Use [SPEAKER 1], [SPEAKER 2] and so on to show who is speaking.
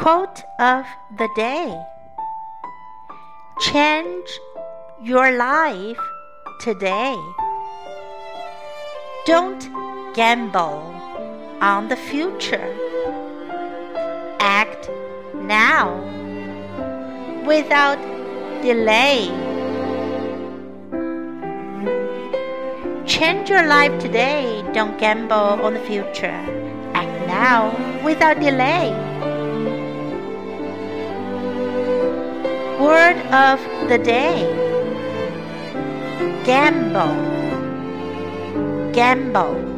[SPEAKER 1] Quote of the day Change your life today. Don't gamble on the future. Act now without delay. Change your life today. Don't gamble on the future. Act now without delay. Word of the day Gamble. Gamble.